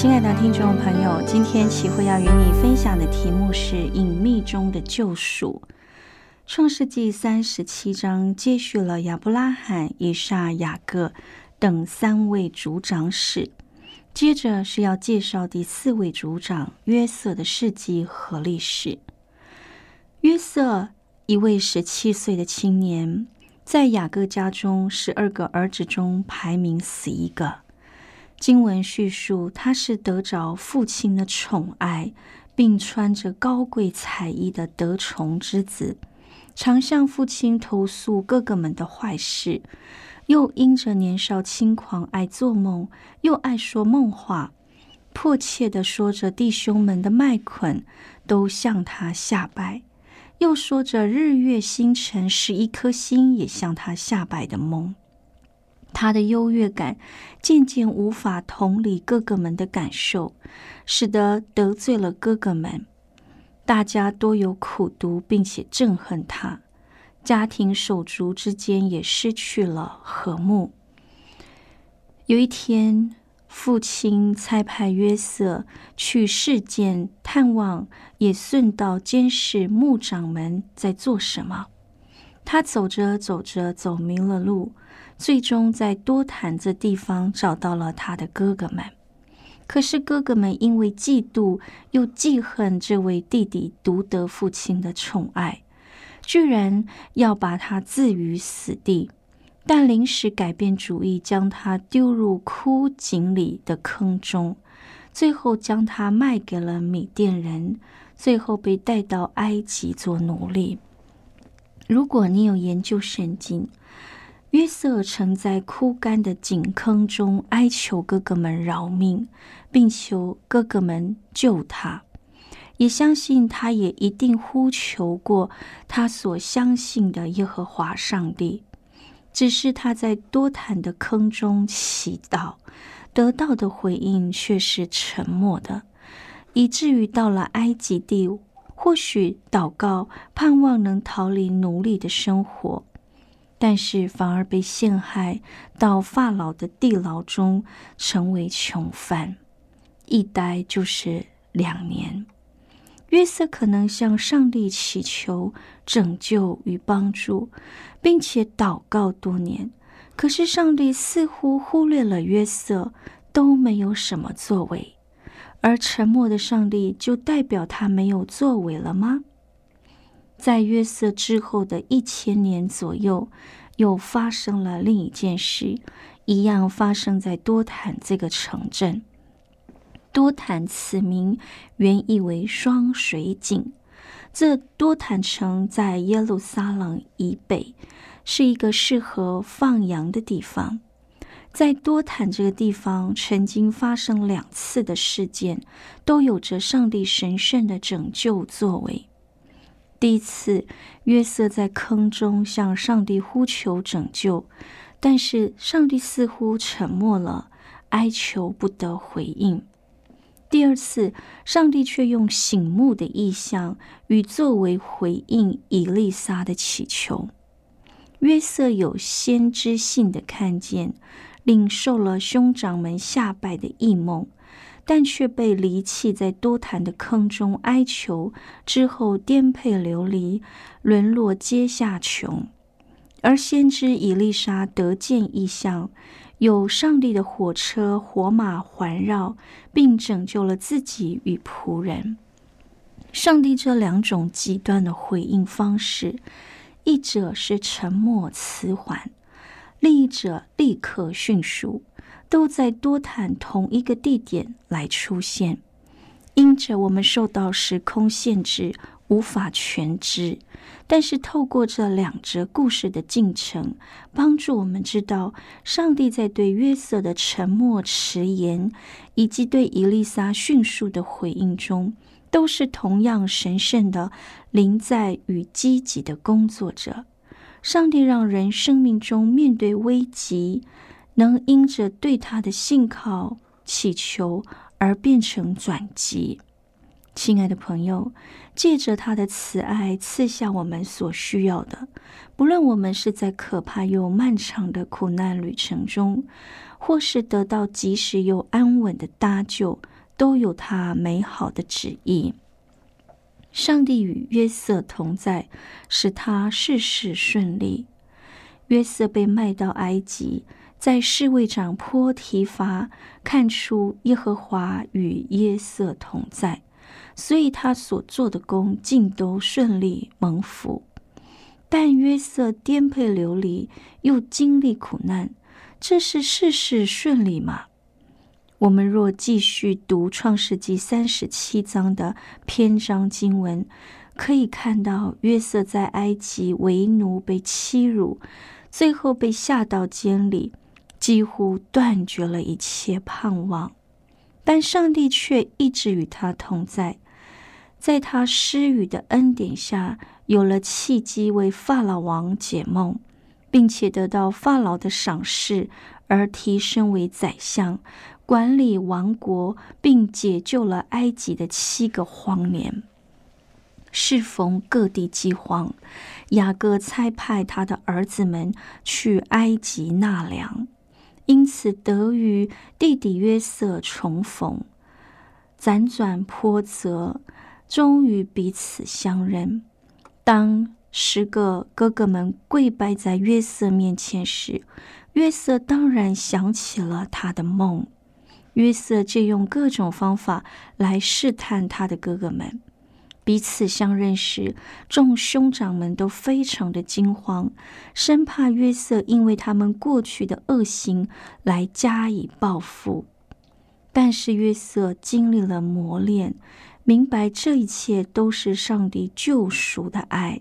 亲爱的听众朋友，今天启慧要与你分享的题目是《隐秘中的救赎》。创世纪三十七章接续了亚伯拉罕、以撒、雅各等三位族长史，接着是要介绍第四位族长约瑟的事迹和历史。约瑟，一位十七岁的青年，在雅各家中十二个儿子中排名死一个。经文叙述，他是得着父亲的宠爱，并穿着高贵彩衣的得宠之子，常向父亲投诉哥哥们的坏事，又因着年少轻狂，爱做梦，又爱说梦话，迫切的说着弟兄们的麦捆都向他下拜，又说着日月星辰十一颗星也向他下拜的梦。他的优越感渐渐无法同理哥哥们的感受，使得得罪了哥哥们。大家多有苦读，并且憎恨他。家庭手足之间也失去了和睦。有一天，父亲差派约瑟去事件探望，也顺道监视牧长们在做什么。他走着走着，走迷了路。最终在多坦这地方找到了他的哥哥们，可是哥哥们因为嫉妒又记恨这位弟弟独得父亲的宠爱，居然要把他置于死地，但临时改变主意，将他丢入枯井里的坑中，最后将他卖给了米甸人，最后被带到埃及做奴隶。如果你有研究圣经。约瑟曾在枯干的井坑中哀求哥哥们饶命，并求哥哥们救他，也相信他也一定呼求过他所相信的耶和华上帝。只是他在多坦的坑中祈祷，得到的回应却是沉默的，以至于到了埃及地，或许祷告盼望能逃离奴隶的生活。但是反而被陷害到法老的地牢中，成为囚犯，一待就是两年。约瑟可能向上帝祈求拯救与帮助，并且祷告多年，可是上帝似乎忽略了约瑟，都没有什么作为。而沉默的上帝就代表他没有作为了吗？在约瑟之后的一千年左右，又发生了另一件事，一样发生在多坦这个城镇。多坦此名原意为双水井。这多坦城在耶路撒冷以北，是一个适合放羊的地方。在多坦这个地方，曾经发生两次的事件，都有着上帝神圣的拯救作为。第一次，约瑟在坑中向上帝呼求拯救，但是上帝似乎沉默了，哀求不得回应。第二次，上帝却用醒目的意象与作为回应以利沙的祈求。约瑟有先知性的看见，领受了兄长们下拜的异梦。但却被离弃在多潭的坑中哀求之后颠沛流离，沦落阶下穷。而先知以利沙得见异象，有上帝的火车火马环绕，并拯救了自己与仆人。上帝这两种极端的回应方式，一者是沉默迟缓，另一者立刻迅速，都在多坦同一个地点来出现。因着我们受到时空限制，无法全知。但是透过这两则故事的进程，帮助我们知道，上帝在对约瑟的沉默迟延，以及对伊丽莎迅速的回应中，都是同样神圣的临在与积极的工作者。上帝让人生命中面对危机，能因着对他的信靠、祈求而变成转机。亲爱的朋友，借着他的慈爱赐下我们所需要的，不论我们是在可怕又漫长的苦难旅程中，或是得到及时又安稳的搭救，都有他美好的旨意。上帝与约瑟同在，使他事事顺利。约瑟被卖到埃及，在侍卫长坡提伐看出耶和华与约瑟同在。所以他所做的工尽都顺利蒙福，但约瑟颠沛流离，又经历苦难，这是事事顺利吗？我们若继续读创世纪三十七章的篇章经文，可以看到约瑟在埃及为奴被欺辱，最后被下到监里，几乎断绝了一切盼望，但上帝却一直与他同在。在他施予的恩典下，有了契机为法老王解梦，并且得到法老的赏识，而提升为宰相，管理王国，并解救了埃及的七个荒年。适逢各地饥荒，雅各差派他的儿子们去埃及纳粮，因此得与弟弟约瑟重逢，辗转波折。终于彼此相认。当十个哥哥们跪拜在约瑟面前时，约瑟当然想起了他的梦。约瑟借用各种方法来试探他的哥哥们。彼此相认时，众兄长们都非常的惊慌，生怕约瑟因为他们过去的恶行来加以报复。但是约瑟经历了磨练。明白这一切都是上帝救赎的爱，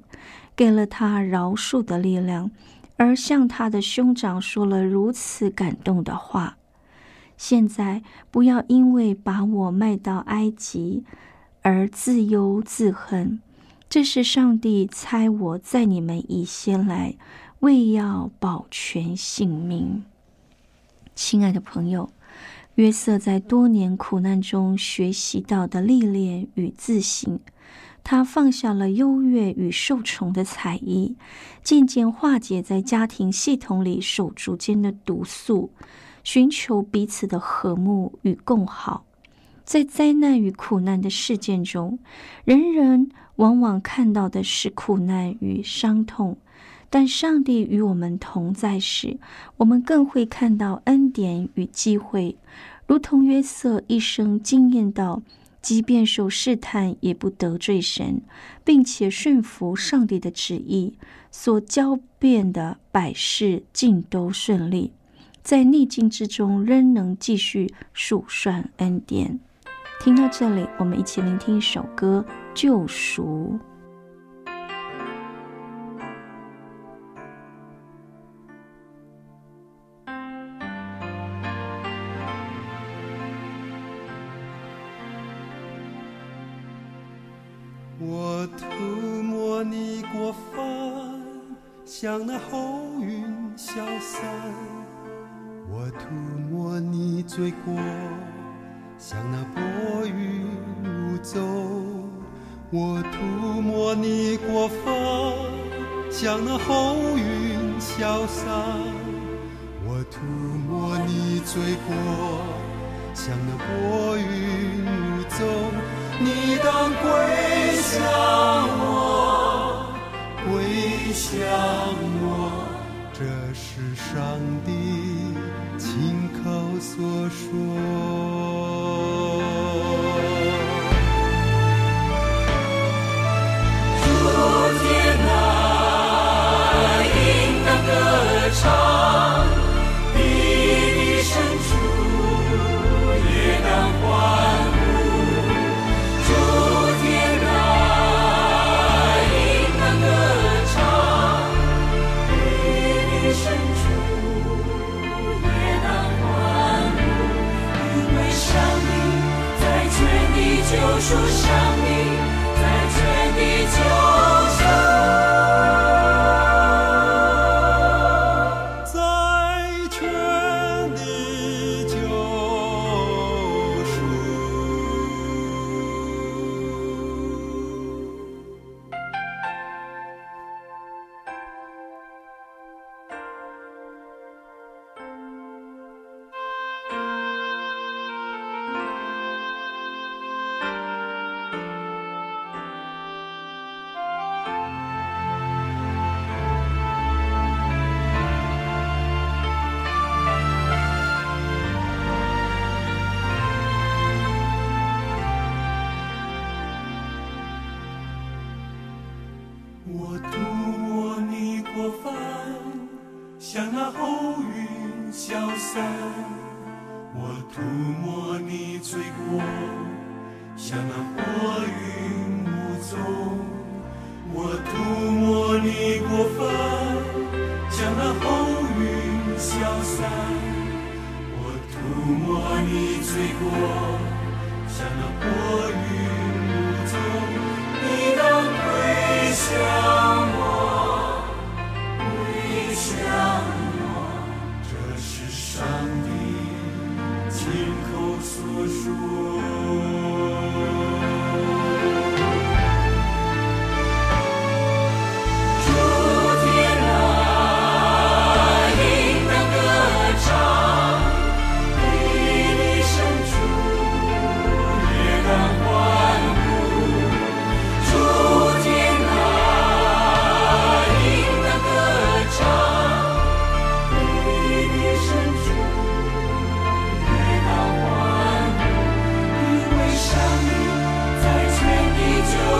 给了他饶恕的力量，而向他的兄长说了如此感动的话。现在不要因为把我卖到埃及而自忧自恨，这是上帝猜我在你们以先来，为要保全性命。亲爱的朋友。约瑟在多年苦难中学习到的历练与自信，他放下了优越与受宠的才艺，渐渐化解在家庭系统里手足间的毒素，寻求彼此的和睦与共好。在灾难与苦难的事件中，人人往往看到的是苦难与伤痛。但上帝与我们同在时，我们更会看到恩典与机会，如同约瑟一生经验到，即便受试探也不得罪神，并且顺服上帝的旨意，所交变的百事尽都顺利，在逆境之中仍能继续数算恩典。听到这里，我们一起聆听一首歌《救赎》。像那后云消散，我涂抹你罪过；像那像那后云消散，我涂抹你罪过；像那薄云雾走，你当归向我。归向我。这是上帝亲口所说。出生。那风云消散，我涂抹你罪过，像那薄云。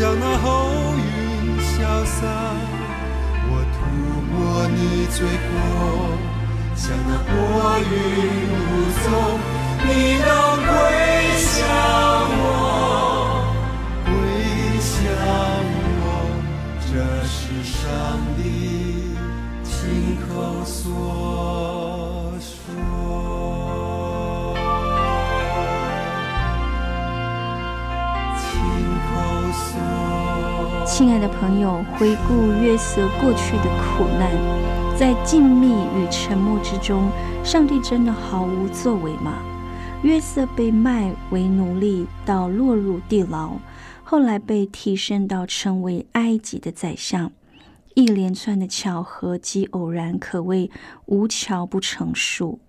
像那后云消散，我涂抹你罪过；像那薄云无踪，你都归向我。这是上帝亲口所说，亲爱的朋友，回顾约瑟过去的苦难，在静谧与沉默之中，上帝真的毫无作为吗？约瑟被卖为奴隶，到落入地牢。后来被提升到成为埃及的宰相，一连串的巧合及偶然可谓无巧不成书。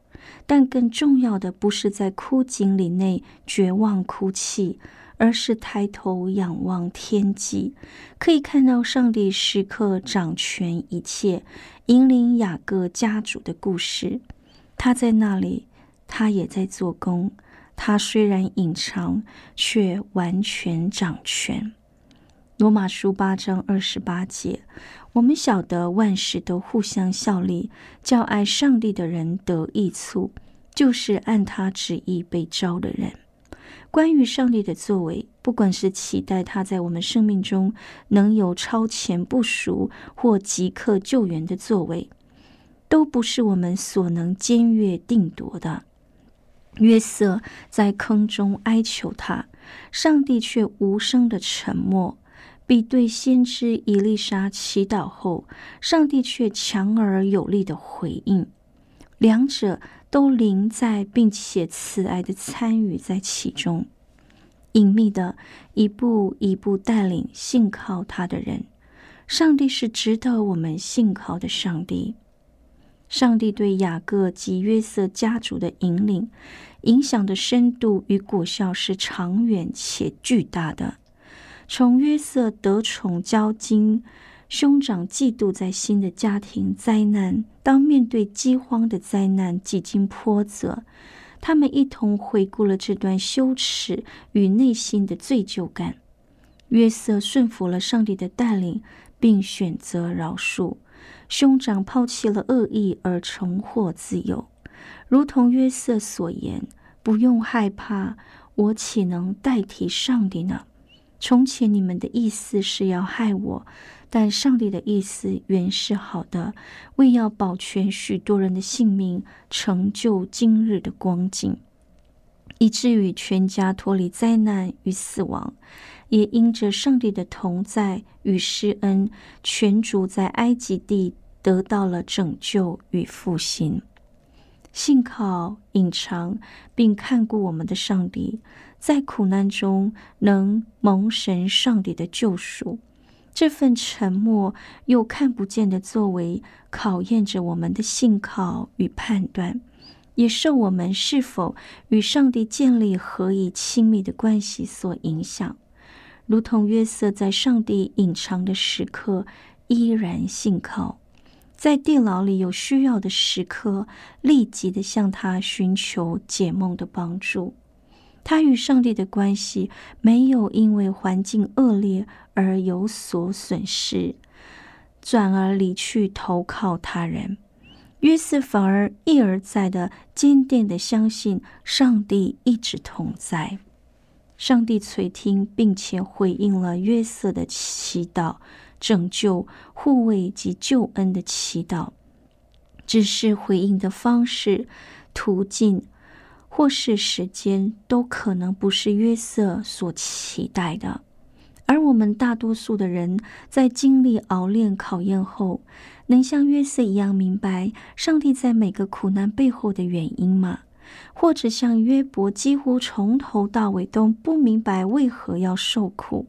但更重要的不是在枯井里内绝望哭泣，而是抬头仰望天际，可以看到上帝时刻掌权一切，引领雅各家族的故事。他在那里，他也在做工。他虽然隐藏，却完全掌权。罗马书八章二十八节，我们晓得万事都互相效力，叫爱上帝的人得益处，就是按他旨意被招的人。关于上帝的作为，不管是期待他在我们生命中能有超前部署或即刻救援的作为，都不是我们所能僭越定夺的。约瑟在坑中哀求他，上帝却无声的沉默；比对先知伊丽莎祈祷后，上帝却强而有力的回应。两者都临在，并且慈爱的参与在其中，隐秘的一步一步带领信靠他的人。上帝是值得我们信靠的上帝。上帝对雅各及约瑟家族的引领，影响的深度与果效是长远且巨大的。从约瑟得宠交金，兄长嫉妒在心的家庭灾难，当面对饥荒的灾难几经波折，他们一同回顾了这段羞耻与内心的罪疚感。约瑟顺服了上帝的带领，并选择饶恕。兄长抛弃了恶意而重获自由，如同约瑟所言：“不用害怕，我岂能代替上帝呢？从前你们的意思是要害我，但上帝的意思原是好的，为要保全许多人的性命，成就今日的光景，以至于全家脱离灾难与死亡。”也因着上帝的同在与施恩，全族在埃及地得到了拯救与复兴。信靠、隐藏并看顾我们的上帝，在苦难中能蒙神上帝的救赎。这份沉默又看不见的作为，考验着我们的信靠与判断，也受我们是否与上帝建立何以亲密的关系所影响。如同约瑟在上帝隐藏的时刻依然信靠，在地牢里有需要的时刻，立即的向他寻求解梦的帮助。他与上帝的关系没有因为环境恶劣而有所损失，转而离去投靠他人。约瑟反而一而再的坚定的相信上帝一直同在。上帝垂听，并且回应了约瑟的祈祷，拯救、护卫及救恩的祈祷。只是回应的方式、途径或是时间，都可能不是约瑟所期待的。而我们大多数的人在经历熬炼考验后，能像约瑟一样明白上帝在每个苦难背后的原因吗？或者像约伯，几乎从头到尾都不明白为何要受苦。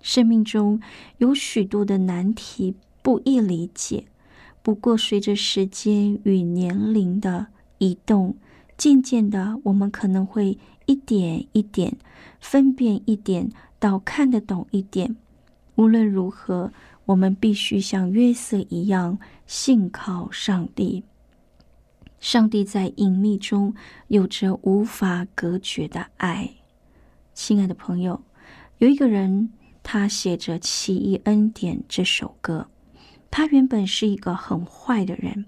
生命中有许多的难题不易理解，不过随着时间与年龄的移动，渐渐的，我们可能会一点一点分辨一点，到看得懂一点。无论如何，我们必须像约瑟一样信靠上帝。上帝在隐秘中有着无法隔绝的爱，亲爱的朋友，有一个人，他写着《奇异恩典》这首歌。他原本是一个很坏的人，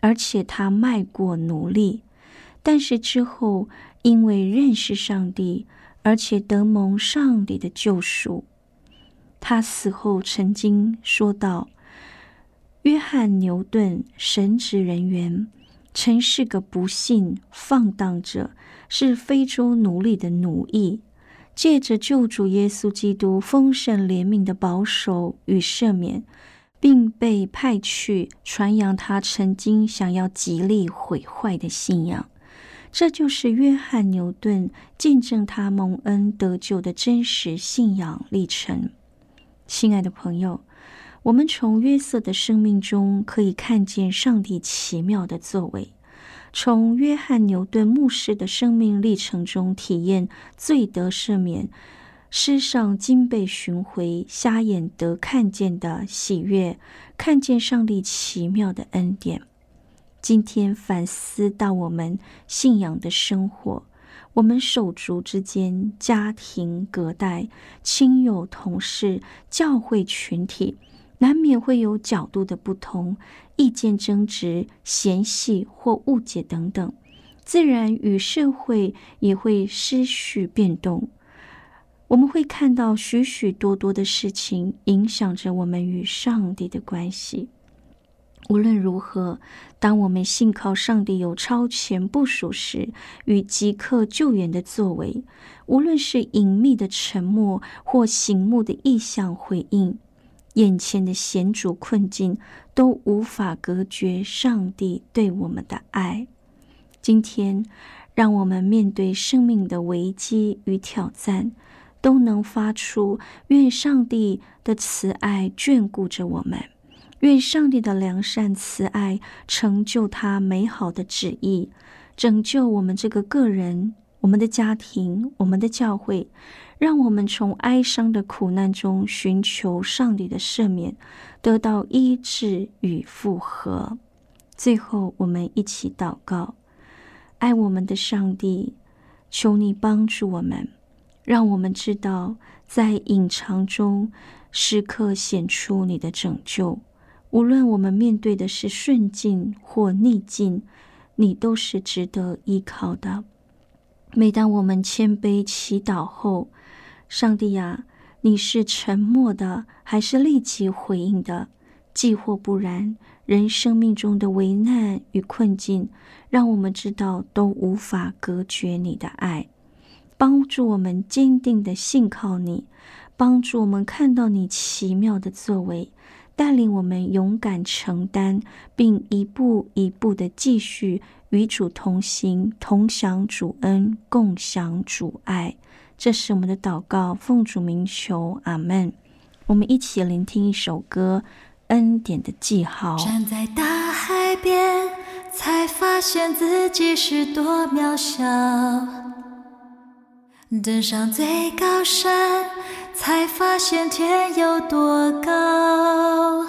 而且他卖过奴隶，但是之后因为认识上帝，而且得蒙上帝的救赎，他死后曾经说道：“约翰牛顿，神职人员。”曾是个不幸放荡者，是非洲奴隶的奴役，借着救主耶稣基督丰盛怜悯的保守与赦免，并被派去传扬他曾经想要极力毁坏的信仰。这就是约翰牛顿见证他蒙恩得救的真实信仰历程。亲爱的朋友。我们从约瑟的生命中可以看见上帝奇妙的作为，从约翰牛顿牧师的生命历程中体验罪得赦免、世上经被寻回、瞎眼得看见的喜悦，看见上帝奇妙的恩典。今天反思到我们信仰的生活，我们手足之间、家庭隔代、亲友同事、教会群体。难免会有角度的不同、意见争执、嫌隙或误解等等，自然与社会也会失序变动。我们会看到许许多多的事情影响着我们与上帝的关系。无论如何，当我们信靠上帝有超前部署时，与即刻救援的作为，无论是隐秘的沉默或醒目的意向回应，眼前的险阻困境都无法隔绝上帝对我们的爱。今天，让我们面对生命的危机与挑战，都能发出愿上帝的慈爱眷顾着我们。愿上帝的良善慈爱成就他美好的旨意，拯救我们这个个人、我们的家庭、我们的教会，让我们从哀伤的苦难中寻求上帝的赦免，得到医治与复合。最后，我们一起祷告：爱我们的上帝，求你帮助我们，让我们知道在隐藏中时刻显出你的拯救。无论我们面对的是顺境或逆境，你都是值得依靠的。每当我们谦卑祈祷后，上帝呀，你是沉默的，还是立即回应的？既或不然，人生命中的危难与困境，让我们知道都无法隔绝你的爱，帮助我们坚定的信靠你，帮助我们看到你奇妙的作为。带领我们勇敢承担，并一步一步的继续与主同行，同享主恩，共享主爱。这是我们的祷告，奉主名求，阿门。我们一起聆听一首歌，《恩典的记号》。站在大海边，才发现自己是多渺小；登上最高山。才发现天有多高，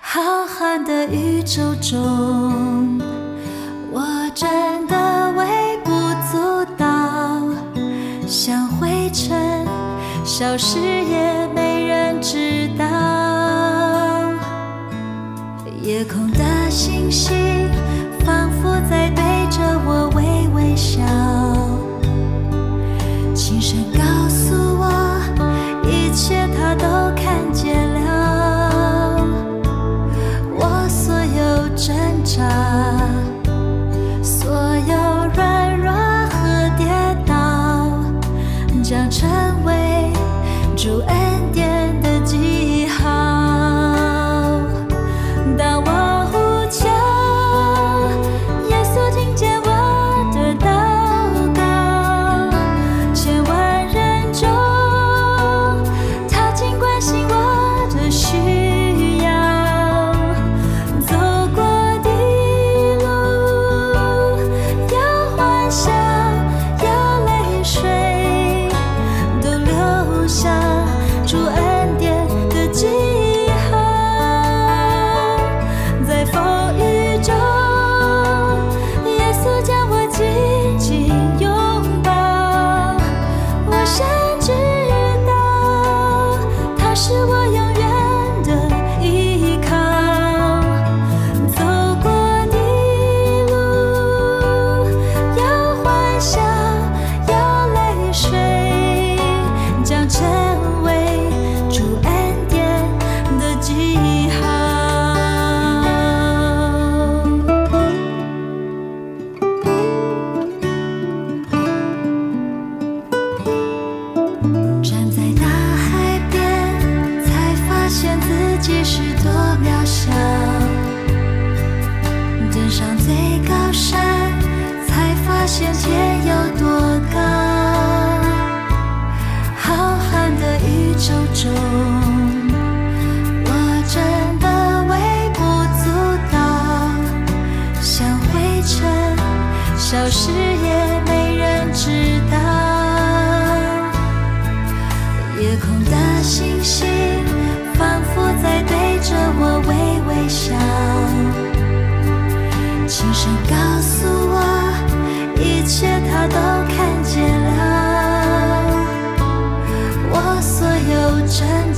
浩瀚的宇宙中，我真的微不足道，像灰尘消失也没人知道。夜空的星星仿佛在对着我微微笑，青山高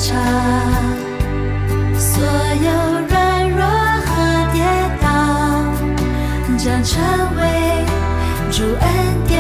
所有软弱和跌倒，将成为主恩典。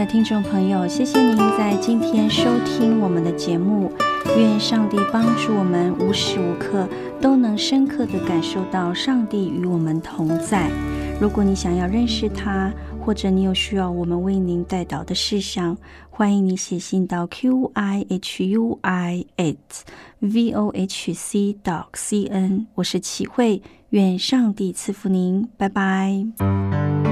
的听众朋友，谢谢您在今天收听我们的节目。愿上帝帮助我们，无时无刻都能深刻的感受到上帝与我们同在。如果你想要认识他，或者你有需要我们为您带导的事项，欢迎你写信到 q i h u i at v o h c dot c n。我是启慧，愿上帝赐福您，拜拜。